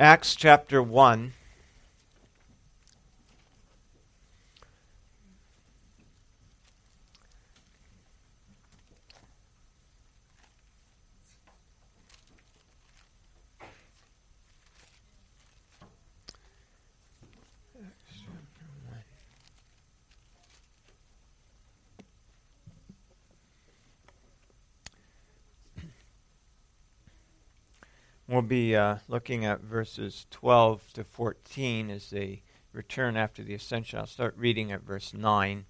Acts chapter 1. We'll be uh, looking at verses 12 to 14 as they return after the ascension. I'll start reading at verse 9.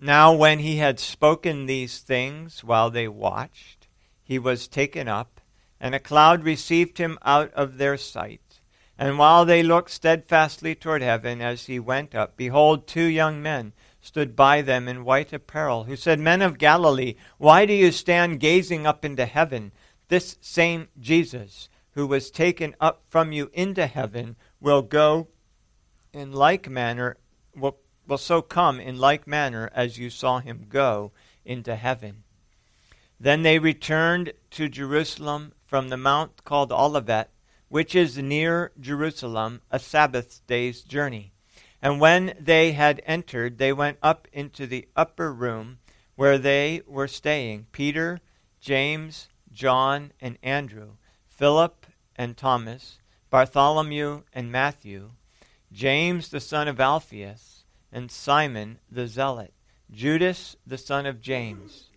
Now, when he had spoken these things while they watched, he was taken up, and a cloud received him out of their sight. And while they looked steadfastly toward heaven as he went up, behold, two young men stood by them in white apparel, who said, Men of Galilee, why do you stand gazing up into heaven? This same Jesus who was taken up from you into heaven will go in like manner, will, will so come in like manner as you saw him go into heaven. Then they returned to Jerusalem from the mount called Olivet, which is near Jerusalem, a Sabbath day's journey. And when they had entered, they went up into the upper room where they were staying Peter, James, John and Andrew, Philip and Thomas, Bartholomew and Matthew, James the son of Alphaeus, and Simon the Zealot, Judas the son of James.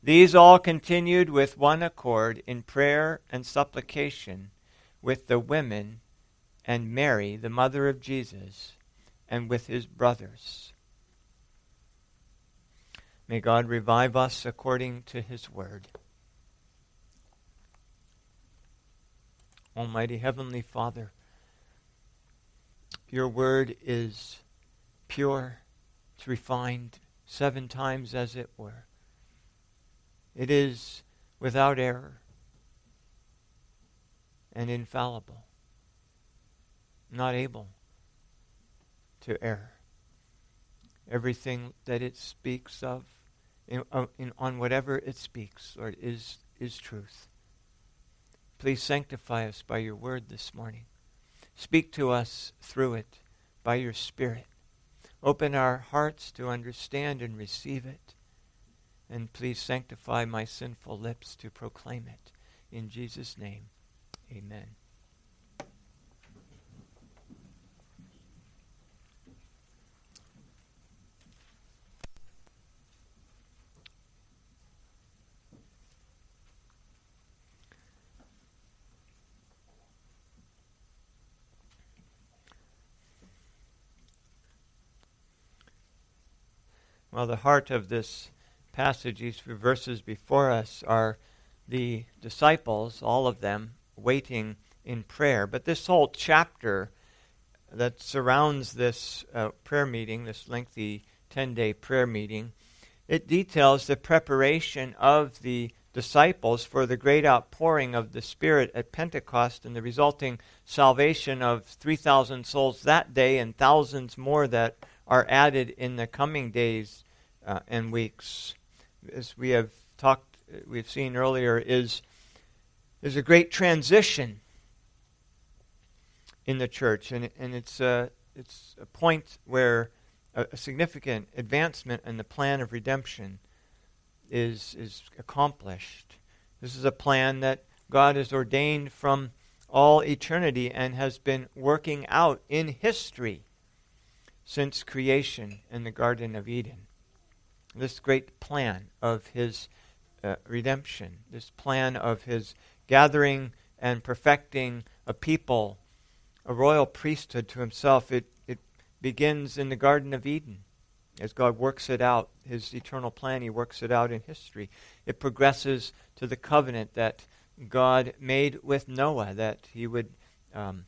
These all continued with one accord in prayer and supplication with the women and Mary, the mother of Jesus, and with his brothers. May God revive us according to his word. Almighty Heavenly Father, your word is pure, it's refined seven times as it were. It is without error and infallible, not able to err. Everything that it speaks of, in, uh, in, on whatever it speaks, Lord, is, is truth. Please sanctify us by your word this morning. Speak to us through it by your Spirit. Open our hearts to understand and receive it. And please sanctify my sinful lips to proclaim it. In Jesus' name, amen. Well, the heart of this passage, these verses before us, are the disciples, all of them, waiting in prayer. But this whole chapter that surrounds this uh, prayer meeting, this lengthy 10 day prayer meeting, it details the preparation of the disciples for the great outpouring of the Spirit at Pentecost and the resulting salvation of 3,000 souls that day and thousands more that are added in the coming days uh, and weeks. As we have talked, we've seen earlier, is is a great transition in the church, and and it's a it's a point where a, a significant advancement in the plan of redemption is is accomplished. This is a plan that God has ordained from all eternity and has been working out in history since creation in the Garden of Eden. This great plan of his uh, redemption, this plan of his gathering and perfecting a people, a royal priesthood to himself, it, it begins in the Garden of Eden. As God works it out, his eternal plan, he works it out in history. It progresses to the covenant that God made with Noah, that he would um,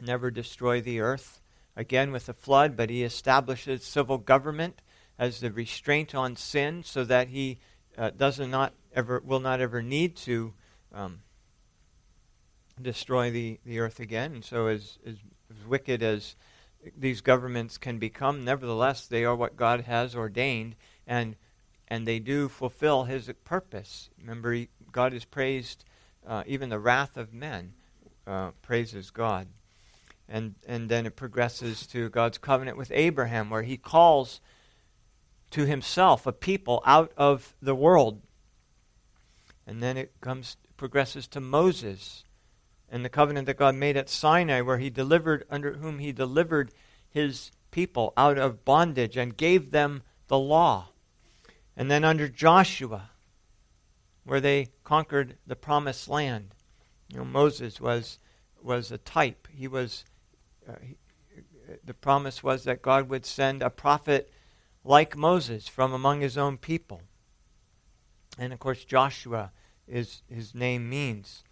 never destroy the earth again with a flood, but he establishes civil government as the restraint on sin so that he uh, does not ever will not ever need to um, destroy the, the earth again. And so as, as, as wicked as these governments can become, nevertheless they are what God has ordained and and they do fulfill his purpose. Remember, God has praised uh, even the wrath of men uh, praises God. And, and then it progresses to God's covenant with Abraham, where he calls to himself a people out of the world. And then it comes progresses to Moses and the covenant that God made at Sinai, where he delivered under whom he delivered his people out of bondage and gave them the law. And then under Joshua, where they conquered the promised land. You know, Moses was was a type. He was uh, he, the promise was that God would send a prophet like Moses from among his own people. And of course, Joshua is his name means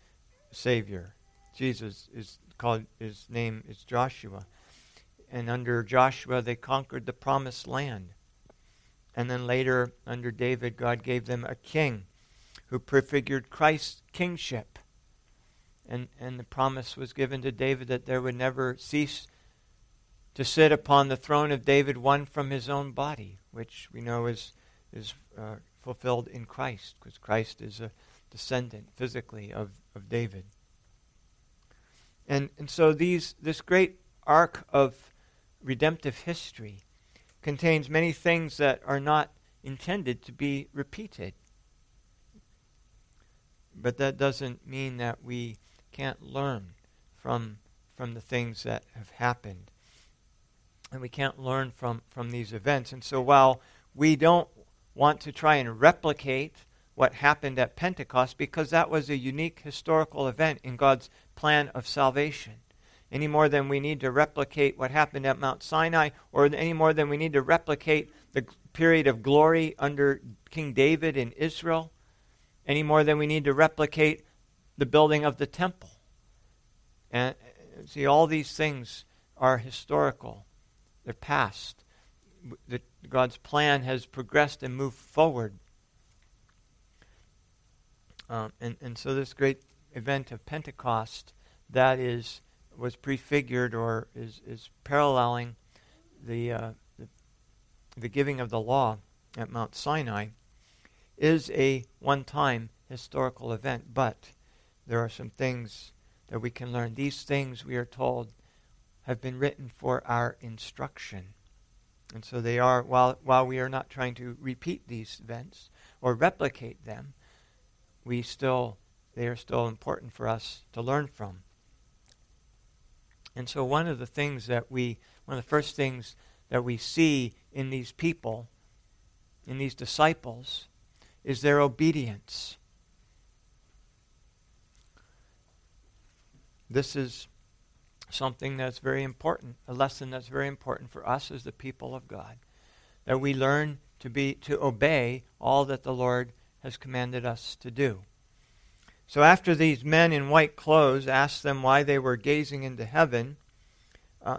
Savior. Jesus is called his name is Joshua. And under Joshua, they conquered the promised land. And then later, under David, God gave them a king who prefigured Christ's kingship. And, and the promise was given to David that there would never cease to sit upon the throne of David one from his own body, which we know is, is uh, fulfilled in Christ, because Christ is a descendant physically of, of David. And, and so these, this great arc of redemptive history contains many things that are not intended to be repeated. But that doesn't mean that we can't learn from, from the things that have happened. And we can't learn from, from these events. And so while we don't want to try and replicate what happened at Pentecost, because that was a unique historical event in God's plan of salvation, any more than we need to replicate what happened at Mount Sinai, or any more than we need to replicate the period of glory under King David in Israel any more than we need to replicate the building of the temple. And uh, see, all these things are historical, they're past. The, God's plan has progressed and moved forward. Um, and, and so this great event of Pentecost that is was prefigured or is, is paralleling the, uh, the, the giving of the law at Mount Sinai is a one time historical event, but there are some things that we can learn. These things, we are told, have been written for our instruction. And so they are, while, while we are not trying to repeat these events or replicate them, we still, they are still important for us to learn from. And so one of the things that we, one of the first things that we see in these people, in these disciples, is their obedience. This is something that's very important, a lesson that's very important for us as the people of God. That we learn to be to obey all that the Lord has commanded us to do. So after these men in white clothes asked them why they were gazing into heaven, uh,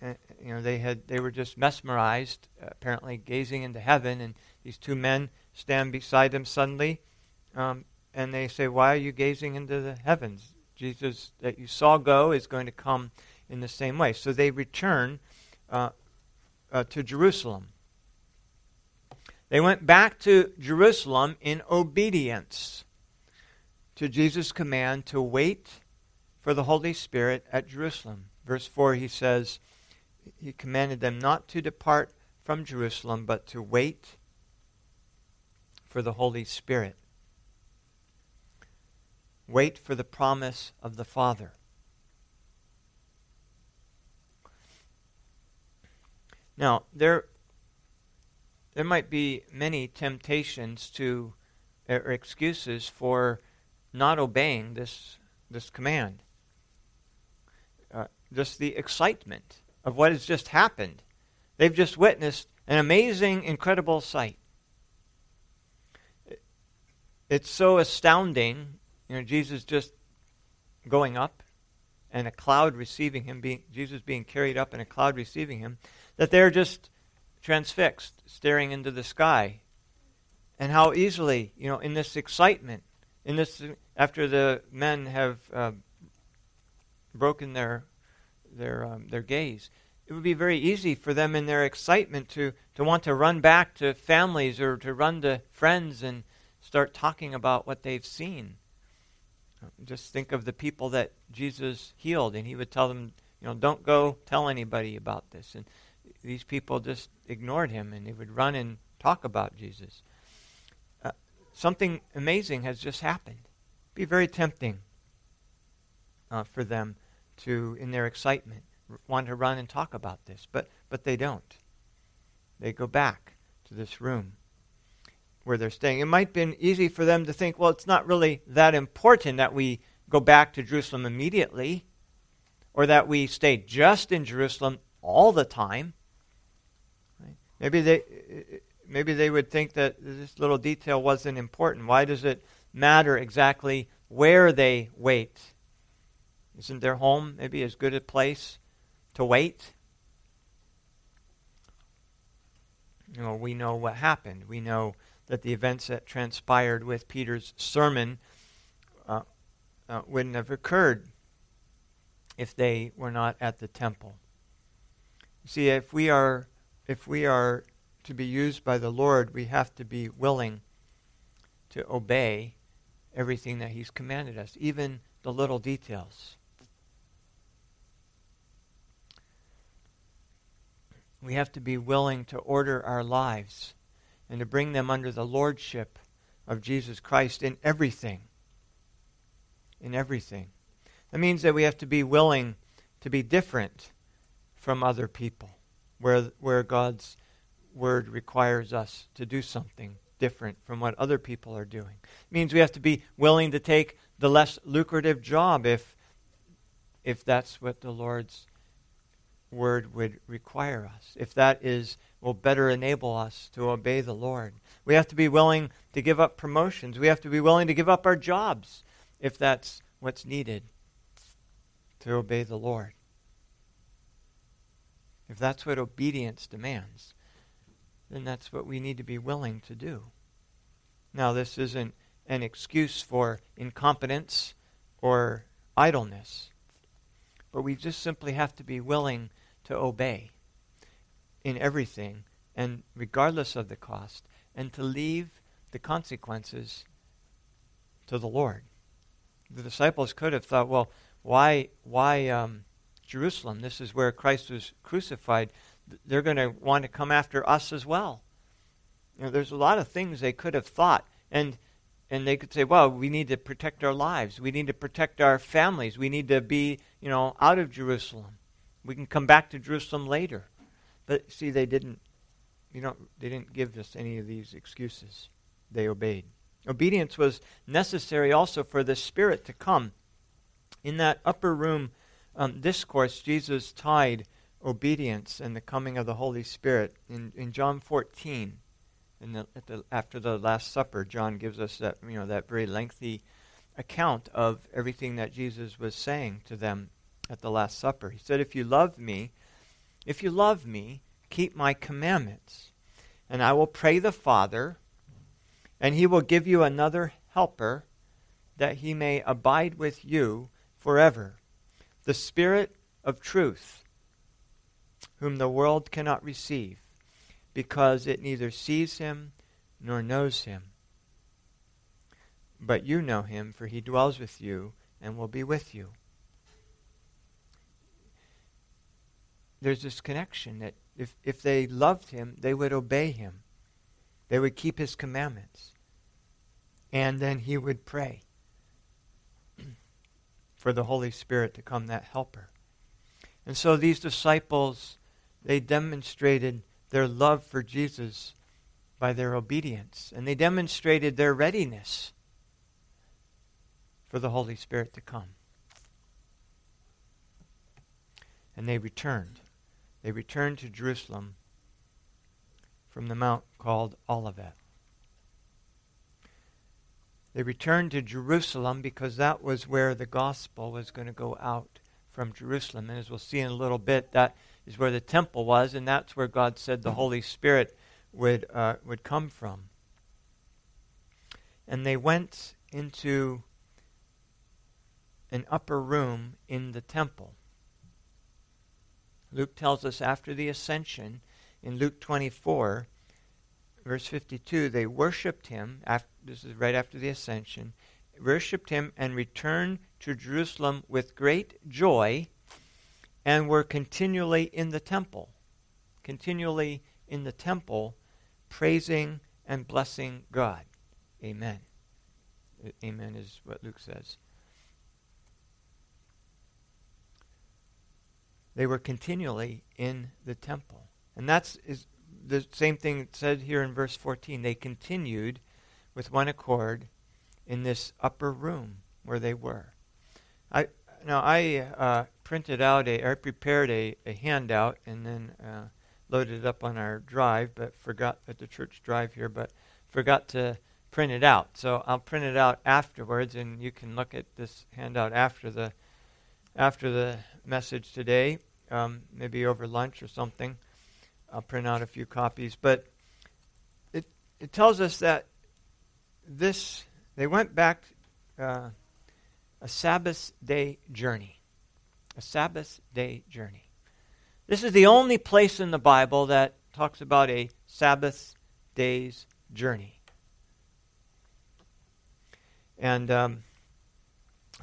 eh, you know they had they were just mesmerized, apparently gazing into heaven, and these two men stand beside them suddenly, um, and they say, "Why are you gazing into the heavens? Jesus that you saw go is going to come in the same way." So they return uh, uh, to Jerusalem. They went back to Jerusalem in obedience to Jesus' command to wait for the Holy Spirit at Jerusalem. Verse 4, he says, He commanded them not to depart from Jerusalem, but to wait for the Holy Spirit. Wait for the promise of the Father. Now, there, there might be many temptations to, or excuses for not obeying this, this command. Uh, just the excitement of what has just happened. They've just witnessed an amazing, incredible sight. It's so astounding you know, Jesus just going up and a cloud receiving him, being, Jesus being carried up and a cloud receiving him, that they're just transfixed, staring into the sky. And how easily, you know, in this excitement, in this, after the men have uh, broken their, their, um, their gaze, it would be very easy for them in their excitement to, to want to run back to families or to run to friends and start talking about what they've seen Just think of the people that Jesus healed, and he would tell them, you know, don't go tell anybody about this. And these people just ignored him, and they would run and talk about Jesus. Uh, something amazing has just happened. Be very tempting uh, for them to, in their excitement, want to run and talk about this, but but they don't. They go back to this room where they're staying. It might have been easy for them to think, well, it's not really that important that we go back to Jerusalem immediately or that we stay just in Jerusalem all the time. Maybe they maybe they would think that this little detail wasn't important. Why does it matter exactly where they wait? Isn't their home maybe as good a place to wait? You know, we know what happened. We know that the events that transpired with Peter's sermon uh, uh, wouldn't have occurred if they were not at the temple. See, if we are if we are to be used by the Lord, we have to be willing to obey everything that He's commanded us, even the little details. We have to be willing to order our lives and to bring them under the lordship of Jesus Christ in everything. In everything. That means that we have to be willing to be different from other people, where, where God's word requires us to do something different from what other people are doing. It means we have to be willing to take the less lucrative job if, if that's what the Lord's word would require us. If that is will better enable us to obey the Lord. We have to be willing to give up promotions. We have to be willing to give up our jobs if that's what's needed to obey the Lord. If that's what obedience demands, then that's what we need to be willing to do. Now, this isn't an excuse for incompetence or idleness, but we just simply have to be willing to obey in everything and regardless of the cost, and to leave the consequences to the Lord. The disciples could have thought, well, why, why um, Jerusalem? This is where Christ was crucified. They're going to want to come after us as well. You know, there's a lot of things they could have thought, and and they could say, well, we need to protect our lives. We need to protect our families. We need to be, you know, out of Jerusalem. We can come back to Jerusalem later. But see, they didn't. You know, they didn't give us any of these excuses. They obeyed. Obedience was necessary also for the Spirit to come. In that upper room um, discourse, Jesus tied obedience and the coming of the Holy Spirit. In, in John 14, in the, the, after the Last Supper, John gives us that, you know, that very lengthy account of everything that Jesus was saying to them at the Last Supper. He said, If you love me, if you love me, keep my commandments. And I will pray the Father, and he will give you another helper, that he may abide with you forever. The Spirit of truth, whom the world cannot receive, because it neither sees him nor knows him. But you know him, for he dwells with you and will be with you. There's this connection that if, if they loved him, they would obey him. They would keep his commandments. And then he would pray for the Holy Spirit to come, that helper. And so these disciples, they demonstrated their love for Jesus by their obedience. And they demonstrated their readiness for the Holy Spirit to come. And they returned they returned to Jerusalem from the mount called Olivet. They returned to Jerusalem because that was where the gospel was going to go out from Jerusalem. And as we'll see in a little bit, that is where the temple was, and that's where God said the Holy Spirit would, uh, would come from. And they went into an upper room in the temple. Luke tells us after the ascension, in Luke 24, verse 52, they worshiped him. After, this is right after the ascension. worshipped him and returned to Jerusalem with great joy and were continually in the temple. Continually in the temple, praising and blessing God. Amen. Amen is what Luke says. They were continually in the temple. And that's is the same thing said here in verse 14. They continued with one accord in this upper room where they were. I now I uh, printed out a, I prepared a, a handout and then uh, loaded it up on our drive, but forgot at the church drive here, but forgot to print it out. So I'll print it out afterwards, and you can look at this handout after the after the message today, um, maybe over lunch or something. I'll print out a few copies, but it it tells us that this they went back uh, a Sabbath day journey, a Sabbath day journey. This is the only place in the Bible that talks about a Sabbath day's journey. And um,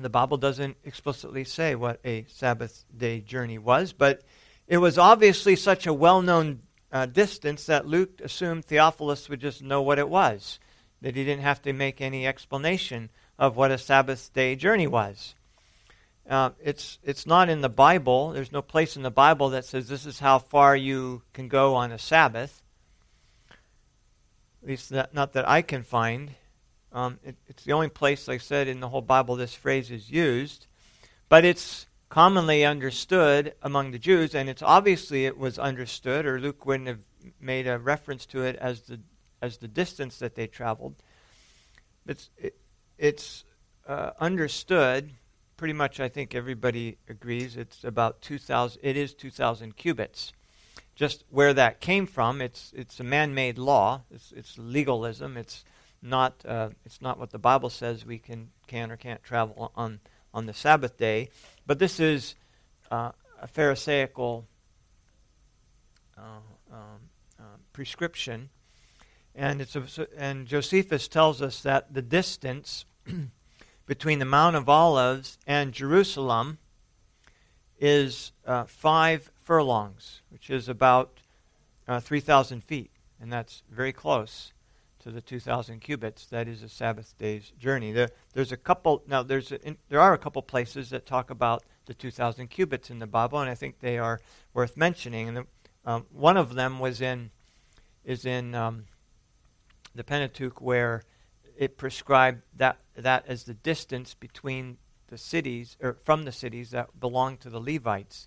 the Bible doesn't explicitly say what a Sabbath day journey was, but it was obviously such a well known uh, distance that Luke assumed Theophilus would just know what it was, that he didn't have to make any explanation of what a Sabbath day journey was. Uh, it's, it's not in the Bible. There's no place in the Bible that says this is how far you can go on a Sabbath. At least that, not that I can find. Um, it, it's the only place, like I said, in the whole Bible this phrase is used. But it's commonly understood among the Jews, and it's obviously it was understood, or Luke wouldn't have made a reference to it as the, as the distance that they traveled. It's, it, it's uh, understood pretty much I think everybody agrees it's about 2000 it is 2000 cubits just where that came from it's it's a man-made law it's, it's legalism it's not uh, it's not what the bible says we can can or can't travel on on the sabbath day but this is uh, a pharisaical uh, um, uh, prescription and it's a, and josephus tells us that the distance between the Mount of Olives and Jerusalem is uh, five furlongs, which is about uh, 3,000 feet. And that's very close to the 2,000 cubits. That is a Sabbath day's journey. There, there's a couple, now, there's a, in, there are a couple places that talk about the 2,000 cubits in the Bible, and I think they are worth mentioning. And the, um, one of them was in, is in um, the Pentateuch, where it prescribed that that as the distance between the cities or from the cities that belonged to the Levites.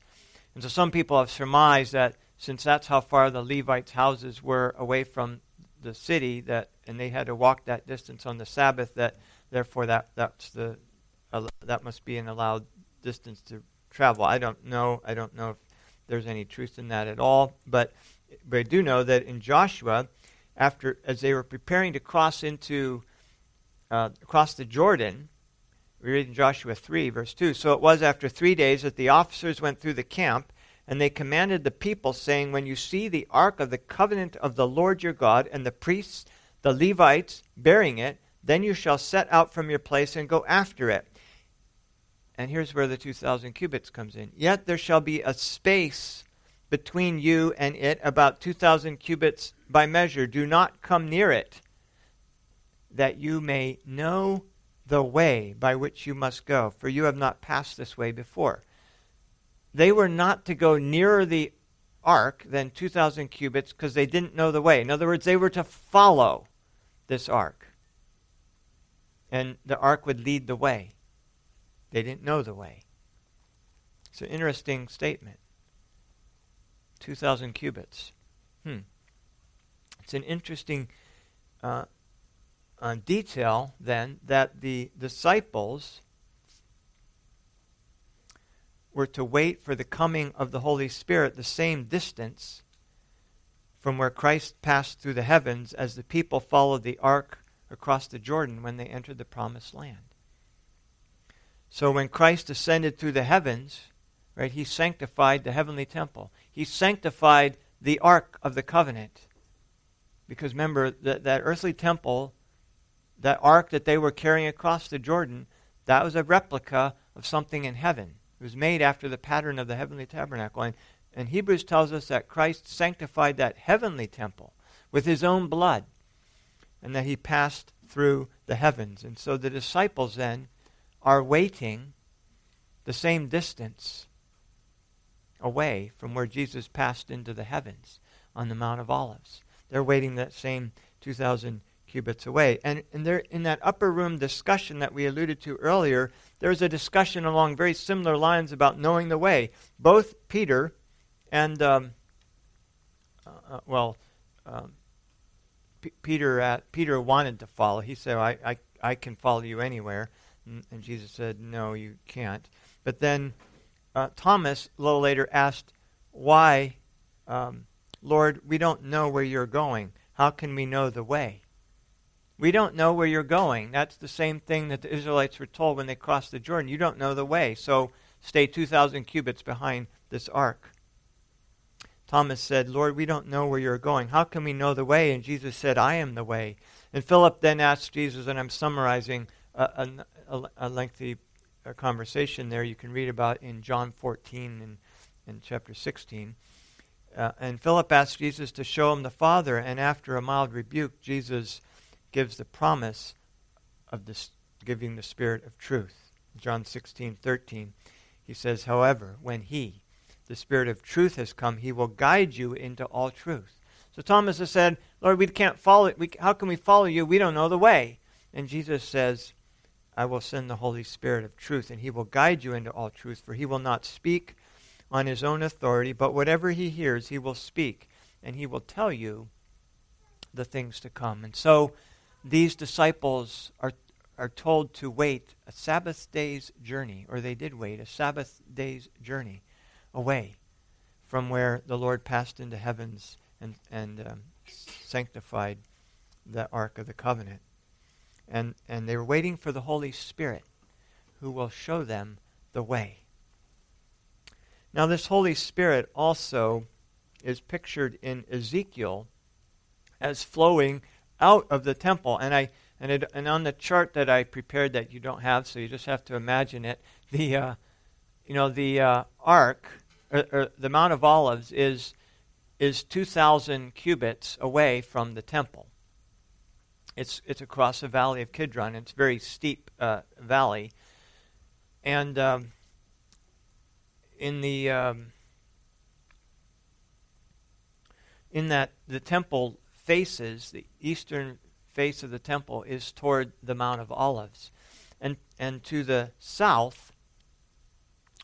And so some people have surmised that since that's how far the Levites' houses were away from the city, that and they had to walk that distance on the Sabbath, that therefore that that's the uh, that must be an allowed distance to travel. I don't know. I don't know if there's any truth in that at all, but but I do know that in Joshua, after as they were preparing to cross into uh, across the Jordan. We read in Joshua 3, verse 2. So it was after three days that the officers went through the camp, and they commanded the people, saying, When you see the ark of the covenant of the Lord your God, and the priests, the Levites, bearing it, then you shall set out from your place and go after it. And here's where the 2,000 cubits comes in. Yet there shall be a space between you and it, about 2,000 cubits by measure. Do not come near it that you may know the way by which you must go, for you have not passed this way before. They were not to go nearer the ark than 2,000 cubits because they didn't know the way. In other words, they were to follow this ark. And the ark would lead the way. They didn't know the way. It's an interesting statement. 2,000 cubits. Hmm. It's an interesting uh, uh, detail then that the disciples were to wait for the coming of the Holy Spirit the same distance from where Christ passed through the heavens as the people followed the ark across the Jordan when they entered the promised land. So when Christ ascended through the heavens, right, he sanctified the heavenly temple. He sanctified the ark of the covenant. Because remember that that earthly temple that ark that they were carrying across the Jordan, that was a replica of something in heaven. It was made after the pattern of the heavenly tabernacle. And, and Hebrews tells us that Christ sanctified that heavenly temple with his own blood and that he passed through the heavens. And so the disciples then are waiting the same distance away from where Jesus passed into the heavens on the Mount of Olives. They're waiting that same 2,000 cubits away. And, and there, in that upper room discussion that we alluded to earlier, there's a discussion along very similar lines about knowing the way. Both Peter and, um, uh, uh well, um, P- Peter, uh, Peter wanted to follow. He said, I, I, I can follow you anywhere. And, and Jesus said, No, you can't. But then uh, Thomas, a little later, asked, Why, um, Lord, we don't know where you're going. How can we know the way? We don't know where you're going. That's the same thing that the Israelites were told when they crossed the Jordan. You don't know the way, so stay 2,000 cubits behind this ark. Thomas said, Lord, we don't know where you're going. How can we know the way? And Jesus said, I am the way. And Philip then asked Jesus, and I'm summarizing a, a, a lengthy uh, conversation there you can read about in John 14 and in chapter 16. Uh, and Philip asked Jesus to show him the Father, and after a mild rebuke, Jesus gives the promise of this, giving the Spirit of truth. John 16:13, he says, "However, when He, the Spirit of truth, has come, He will guide you into all truth." So Thomas has said, "Lord, we can't follow. We, how can we follow you? We don't know the way." And Jesus says, "I will send the Holy Spirit of truth, and He will guide you into all truth. For He will not speak on His own authority, but whatever He hears, He will speak, and He will tell you the things to come." And so these disciples are, are told to wait a Sabbath day's journey, or they did wait a Sabbath day's journey away from where the Lord passed into heavens and, and um, sanctified the Ark of the Covenant. And, and they were waiting for the Holy Spirit who will show them the way. Now, this Holy Spirit also is pictured in Ezekiel as flowing out of the temple. And I and it, and on the chart that I prepared that you don't have, so you just have to imagine it. The uh, you know the uh, ark or, or the Mount of Olives is is two thousand cubits away from the temple. It's it's across the valley of Kidron. It's a very steep uh, valley, and um, in the um, in that the temple faces, the eastern face of the temple is toward the Mount of Olives. And, and to the south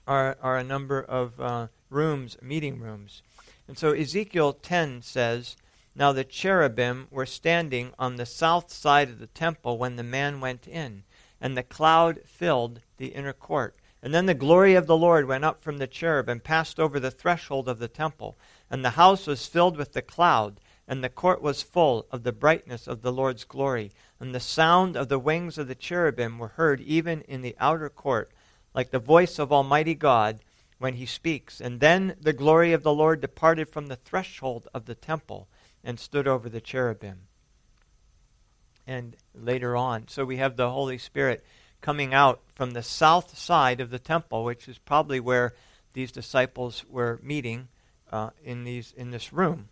are, are a number of uh, rooms, meeting rooms. And so Ezekiel 10 says, Now the cherubim were standing on the south side of the temple when the man went in, and the cloud filled the inner court. And then the glory of the Lord went up from the cherub and passed over the threshold of the temple. And the house was filled with the cloud and the court was full of the brightness of the Lord's glory. And the sound of the wings of the cherubim were heard even in the outer court, like the voice of Almighty God when he speaks. And then the glory of the Lord departed from the threshold of the temple and stood over the cherubim. And later on, so we have the Holy Spirit coming out from the south side of the temple, which is probably where these disciples were meeting uh, in, these, in this room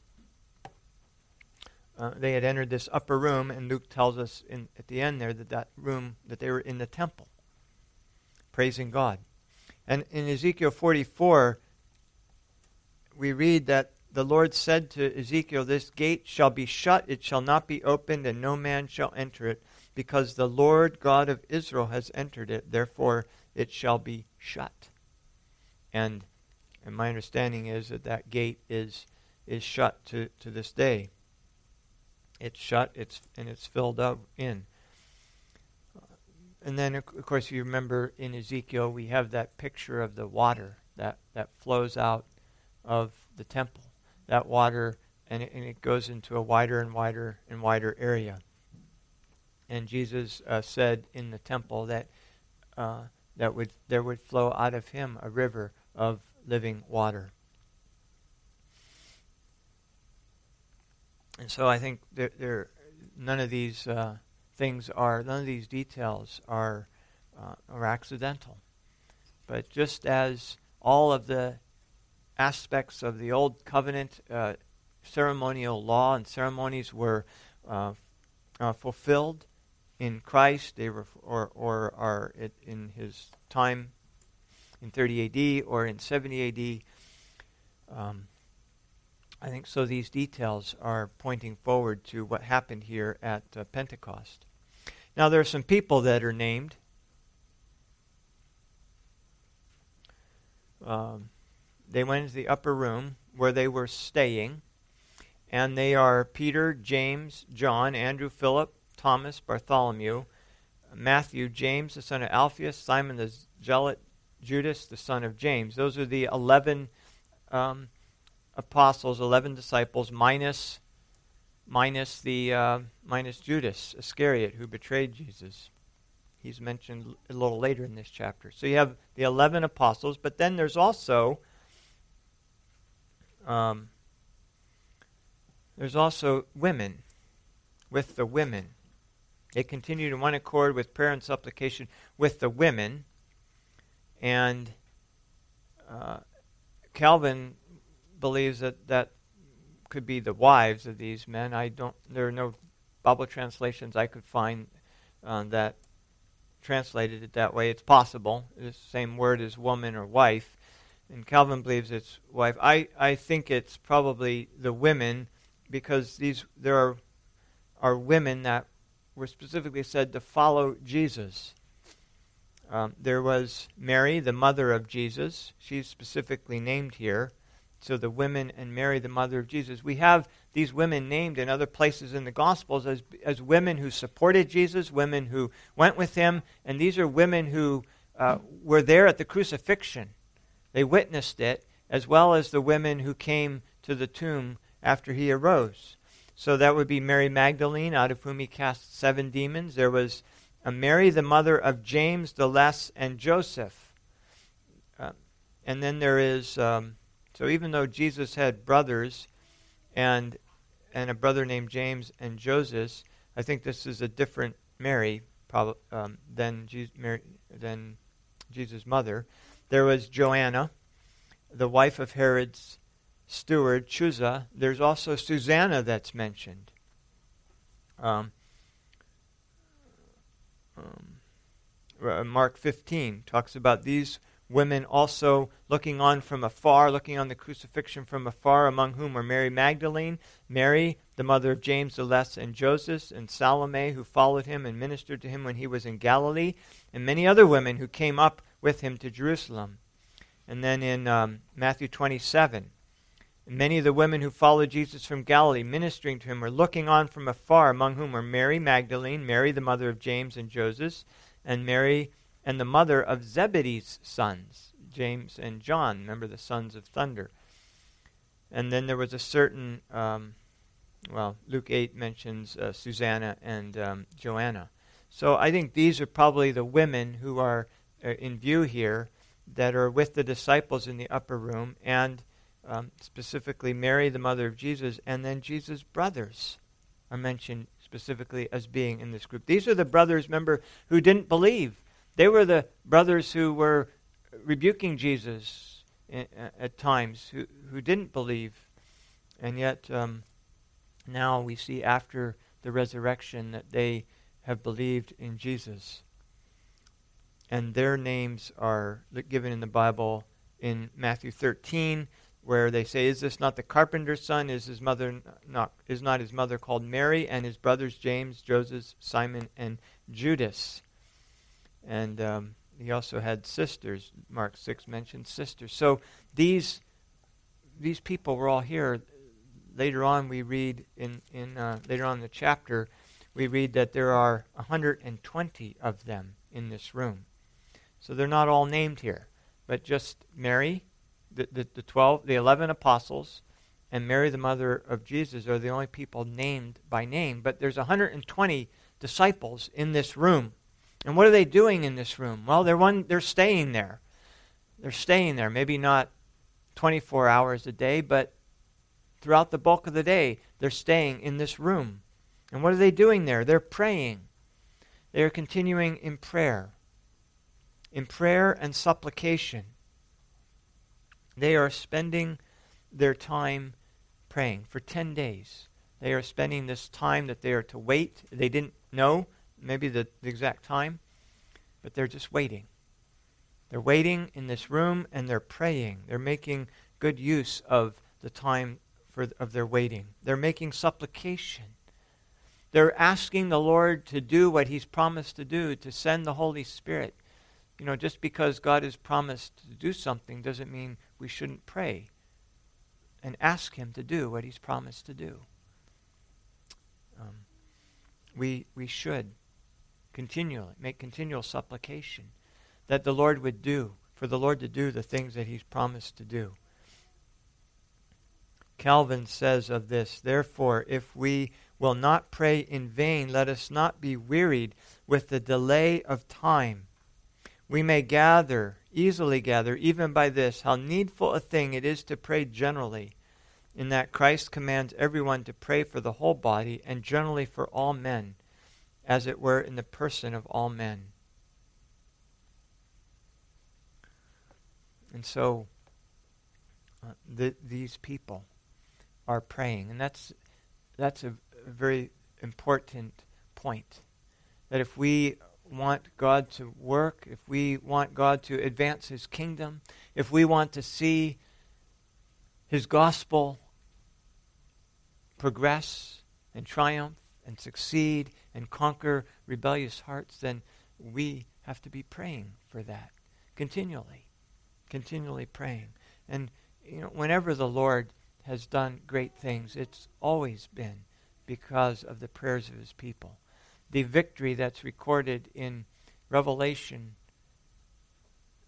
uh, they had entered this upper room, and Luke tells us in, at the end there that that room, that they were in the temple, praising God. And in Ezekiel 44, we read that the Lord said to Ezekiel, This gate shall be shut, it shall not be opened, and no man shall enter it, because the Lord God of Israel has entered it, therefore it shall be shut. And, and my understanding is that that gate is, is shut to, to this day. It's shut, it's and it's filled up in. And then, of course, you remember in Ezekiel, we have that picture of the water that, that flows out of the temple. That water, and it, and it goes into a wider and wider and wider area. And Jesus uh, said in the temple that uh, that would there would flow out of him a river of living water. And so I think there, there none of these uh, things are, none of these details are, uh, are accidental. But just as all of the aspects of the Old Covenant uh, ceremonial law and ceremonies were uh, uh, fulfilled in Christ, they were, or, or are in his time in 30 AD or in 70 AD. Um, I think so. These details are pointing forward to what happened here at uh, Pentecost. Now, there are some people that are named. Um, they went into the upper room where they were staying, and they are Peter, James, John, Andrew, Philip, Thomas, Bartholomew, Matthew, James, the son of Alphaeus, Simon the Zealot, Judas, the son of James. Those are the 11 um, apostles, 11 disciples, minus, minus, the, uh, minus Judas Iscariot, who betrayed Jesus. He's mentioned a little later in this chapter. So you have the 11 apostles, but then there's also um, there's also women with the women. They continued in one accord with prayer and supplication with the women. And uh, Calvin believes that that could be the wives of these men. I don't. There are no Bible translations I could find uh, that translated it that way. It's possible. It's The same word as woman or wife. And Calvin believes it's wife. I, I think it's probably the women because these there are are women that were specifically said to follow Jesus. Um, there was Mary, the mother of Jesus. She's specifically named here. So the women and Mary, the mother of Jesus. We have these women named in other places in the Gospels as, as women who supported Jesus, women who went with him, and these are women who uh, were there at the crucifixion. They witnessed it, as well as the women who came to the tomb after he arose. So that would be Mary Magdalene, out of whom he cast seven demons. There was uh, Mary, the mother of James the Less and Joseph. Uh, and then there is, um, so even though Jesus had brothers and, and a brother named James and Joseph, I think this is a different Mary prob- um, than, Jesus, Mary, than Jesus' mother. There was Joanna, the wife of Herod's steward, Chuza. There's also Susanna that's mentioned. Um, um, uh, Mark 15 talks about these women also looking on from afar, looking on the crucifixion from afar, among whom were Mary Magdalene, Mary, the mother of James the Less and Joseph, and Salome, who followed him and ministered to him when he was in Galilee, and many other women who came up with him to Jerusalem. And then in um, Matthew 27, many of the women who followed Jesus from Galilee, ministering to him, were looking on from afar, among whom were Mary Magdalene, Mary the mother of James and Joseph, and Mary and the mother of Zebedee's sons, James and John. Remember the sons of thunder. And then there was a certain, um, well, Luke 8 mentions uh, Susanna and um, Joanna. So I think these are probably the women who are uh, in view here that are with the disciples in the upper room and um, specifically Mary, the mother of Jesus, and then Jesus' brothers are mentioned specifically as being in this group. These are the brothers, remember, who didn't believe. They were the brothers who were rebuking Jesus at times, who, who didn't believe. And yet, um, now we see after the resurrection that they have believed in Jesus. And their names are given in the Bible in Matthew 13 where they say, "Is this not the carpenter's son? Is his mother not is not his mother called Mary and his brothers James, Joseph, Simon, and Judas?" And um, he also had sisters. Mark six mentions sisters. So these these people were all here. Later on, we read in in uh, later on in the chapter, we read that there are 120 of them in this room. So they're not all named here, but just Mary the, the, the 12, the 11 apostles, and Mary, the mother of Jesus, are the only people named by name. But there's 120 disciples in this room. And what are they doing in this room? Well, they're, one, they're staying there. They're staying there. Maybe not 24 hours a day, but throughout the bulk of the day, they're staying in this room. And what are they doing there? They're praying. They are continuing in prayer. In prayer and supplication. They are spending their time praying for 10 days. They are spending this time that they are to wait. They didn't know maybe the, the exact time, but they're just waiting. They're waiting in this room and they're praying. They're making good use of the time for, of their waiting. They're making supplication. They're asking the Lord to do what He's promised to do, to send the Holy Spirit. You know, just because God has promised to do something doesn't mean we shouldn't pray and ask Him to do what He's promised to do. Um, we, we should continually make continual supplication that the Lord would do, for the Lord to do the things that He's promised to do. Calvin says of this, Therefore, if we will not pray in vain, let us not be wearied with the delay of time. We may gather, easily gather, even by this, how needful a thing it is to pray generally, in that Christ commands everyone to pray for the whole body and generally for all men, as it were in the person of all men. And so, uh, the, these people are praying, and that's that's a, a very important point. That if we want God to work, if we want God to advance His kingdom, if we want to see His gospel progress and triumph and succeed and conquer rebellious hearts, then we have to be praying for that continually, continually praying. And you know, whenever the Lord has done great things, it's always been because of the prayers of His people. The victory that's recorded in Revelation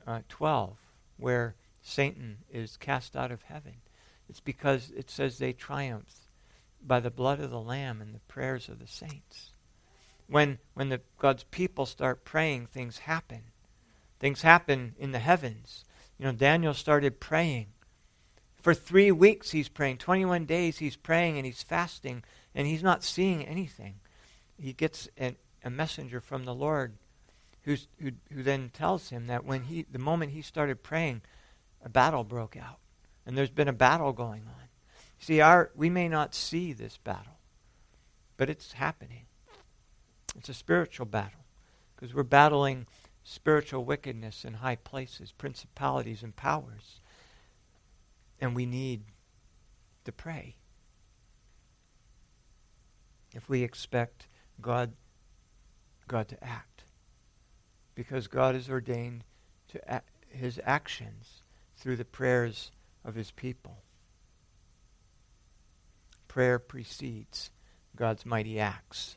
uh, 12, where Satan is cast out of heaven, it's because it says they triumphed by the blood of the Lamb and the prayers of the saints. When, when the, God's people start praying, things happen. Things happen in the heavens. You know, Daniel started praying. For three weeks he's praying. 21 days he's praying and he's fasting, and he's not seeing anything. He gets an, a messenger from the Lord who's, who, who then tells him that when he, the moment he started praying, a battle broke out. And there's been a battle going on. See, our, we may not see this battle, but it's happening. It's a spiritual battle because we're battling spiritual wickedness in high places, principalities and powers. And we need to pray. If we expect God, God to act. Because God has ordained to act, his actions through the prayers of his people prayer precedes God's mighty acts.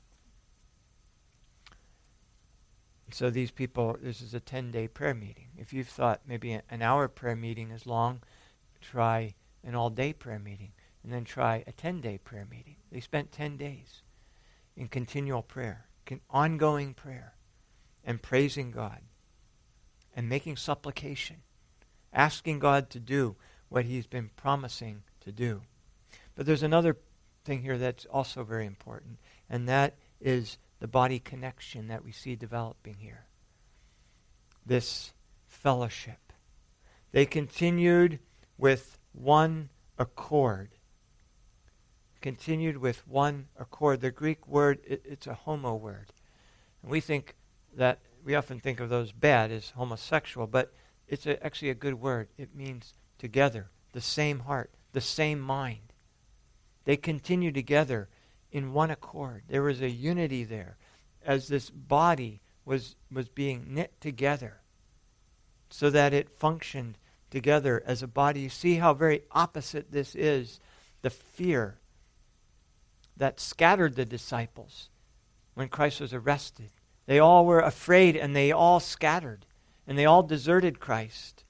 So these people, this is a 10 day prayer meeting. If you've thought maybe an hour prayer meeting is long, try an all day prayer meeting. And then try a 10 day prayer meeting. They spent 10 days in continual prayer, in ongoing prayer, and praising God, and making supplication, asking God to do what He's been promising to do. But there's another thing here that's also very important, and that is the body connection that we see developing here. This fellowship. They continued with one accord. Continued with one accord. The Greek word, it, it's a homo word. And we think that, we often think of those bad as homosexual, but it's a, actually a good word. It means together, the same heart, the same mind. They continue together in one accord. There was a unity there as this body was, was being knit together so that it functioned together as a body. You see how very opposite this is the fear that scattered the disciples when Christ was arrested. They all were afraid and they all scattered and they all deserted Christ.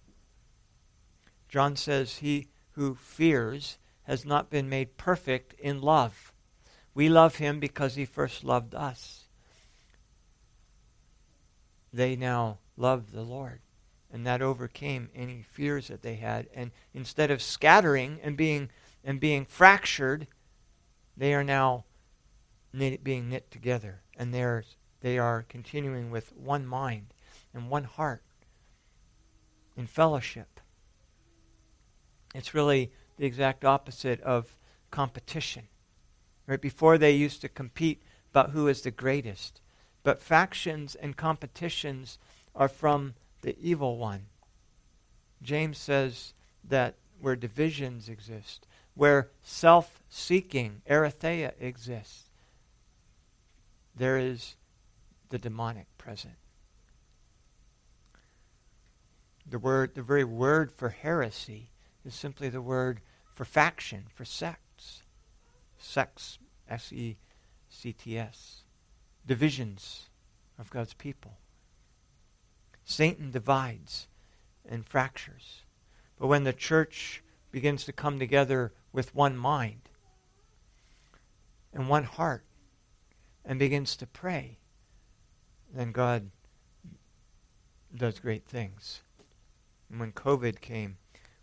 John says, He who fears has not been made perfect in love. We love him because he first loved us. They now love the Lord. And that overcame any fears that they had. And instead of scattering and being and being fractured, they are now knit, being knit together. And they are, they are continuing with one mind and one heart in fellowship. It's really the exact opposite of competition. Right before they used to compete about who is the greatest. But factions and competitions are from the evil one. James says that where divisions exist, where self seeking, eritheia, exists, there is the demonic present. The word, the very word for heresy is simply the word for faction, for sects. Sects, S E C T S. Divisions of God's people. Satan divides and fractures. But when the church begins to come together with one mind and one heart and begins to pray, then God does great things. And when COVID came,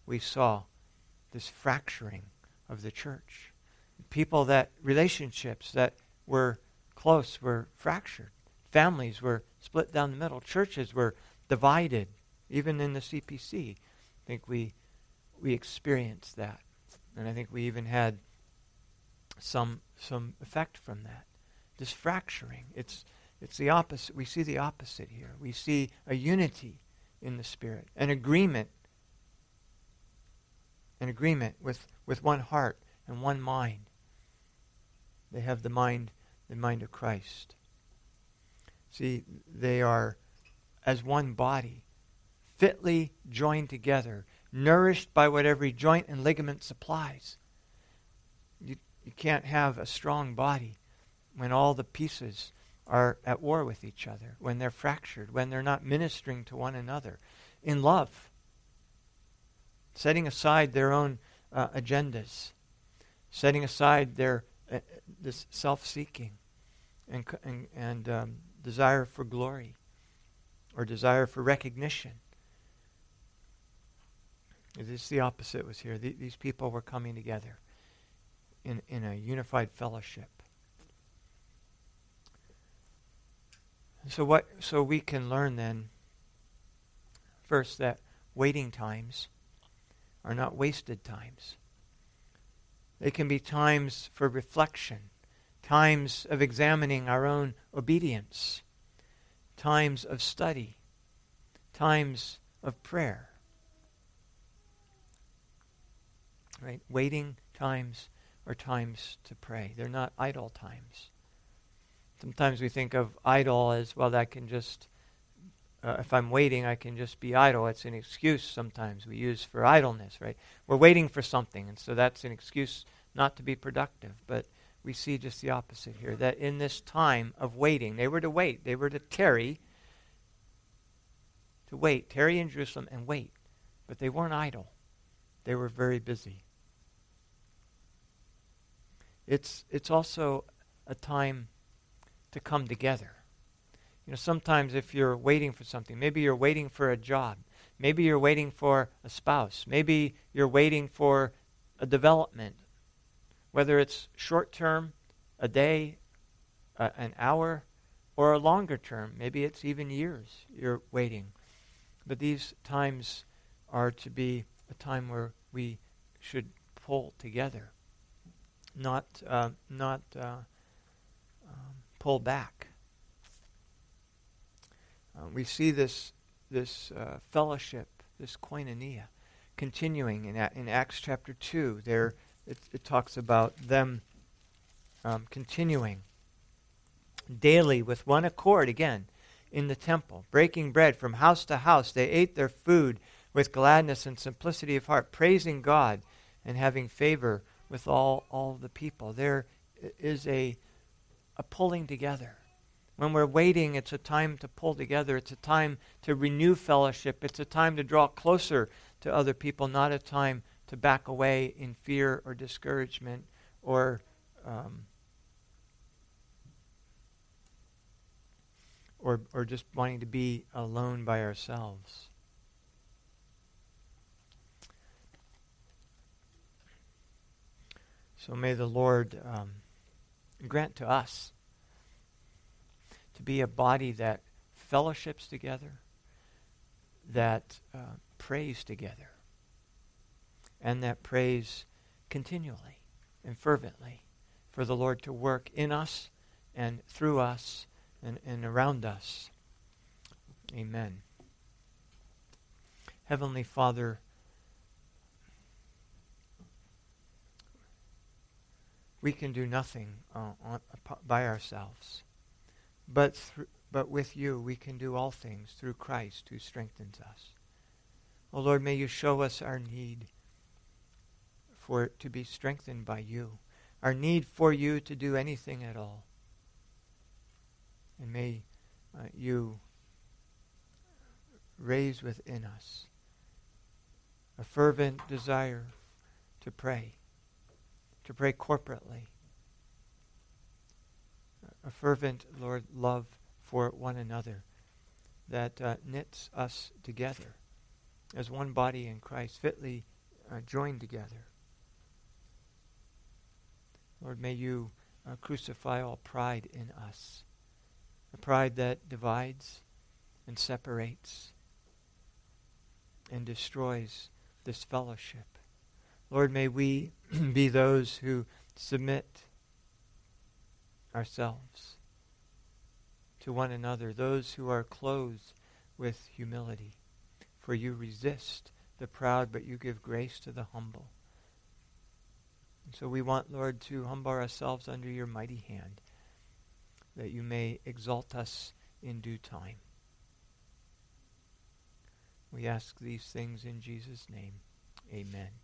we saw this fracturing of the church. People that, relationships that were close were fractured. Families were split down the middle. Churches were divided. Even in the CPC, I think we, we experienced that. And I think we even had some, some effect from that. This fracturing. It's, it's the opposite. We see the opposite here. We see a unity in the Spirit, an agreement, an agreement with, with one heart and one mind. They have the mind, the mind of Christ. See, they are as one body, fitly joined together, nourished by what every joint and ligament supplies. You, you can't have a strong body when all the pieces are at war with each other, when they're fractured, when they're not ministering to one another in love, setting aside their own uh, agendas, setting aside their uh, this self-seeking and, and, and um, desire for glory or desire for recognition. It is the opposite was here. these people were coming together in, in a unified fellowship. So what so we can learn then first that waiting times are not wasted times. They can be times for reflection, times of examining our own obedience, times of study, times of prayer. Right? Waiting times are times to pray. They're not idle times. Sometimes we think of idle as, well, that can just, uh, if I'm waiting, I can just be idle. It's an excuse sometimes we use for idleness, right? We're waiting for something, and so that's an excuse not to be productive. But we see just the opposite here that in this time of waiting, they were to wait, they were to tarry, to wait, tarry in Jerusalem and wait. But they weren't idle, they were very busy. It's, it's also a time to come together. You know, sometimes if you're waiting for something, maybe you're waiting for a job, maybe you're waiting for a spouse, maybe you're waiting for a development, whether it's short term, a day, uh, an hour, or a longer term, maybe it's even years you're waiting. But these times are to be a time where we should pull together, not uh, not uh, um, pull back. Uh, we see this, this uh, fellowship, this koinonia, continuing in, in Acts chapter 2. There it, it talks about them um, continuing daily with one accord again in the temple, breaking bread from house to house. They ate their food with gladness and simplicity of heart, praising God and having favor with all, all the people. There is a a pulling together. When we're waiting, it's a time to pull together. It's a time to renew fellowship. It's a time to draw closer to other people, not a time to back away in fear or discouragement or um, or or just wanting to be alone by ourselves. So may the Lord um, grant to us to be a body that fellowships together, that uh, prays together, and that prays continually and fervently for the Lord to work in us and through us and, and around us. Amen. Heavenly Father, we can do nothing uh, on, by ourselves. But, but with you, we can do all things through Christ who strengthens us. Oh Lord, may you show us our need for to be strengthened by you, our need for you to do anything at all. And may uh, you raise within us a fervent desire to pray to pray corporately. A fervent, Lord, love for one another that uh, knits us together as one body in Christ, fitly uh, joined together. Lord, may you uh, crucify all pride in us, a pride that divides and separates and destroys this fellowship. Lord, may we be those who submit ourselves to one another, those who are clothed with humility. For you resist the proud, but you give grace to the humble. And so we want, Lord, to humble ourselves under your mighty hand, that you may exalt us in due time. We ask these things in Jesus' name. Amen.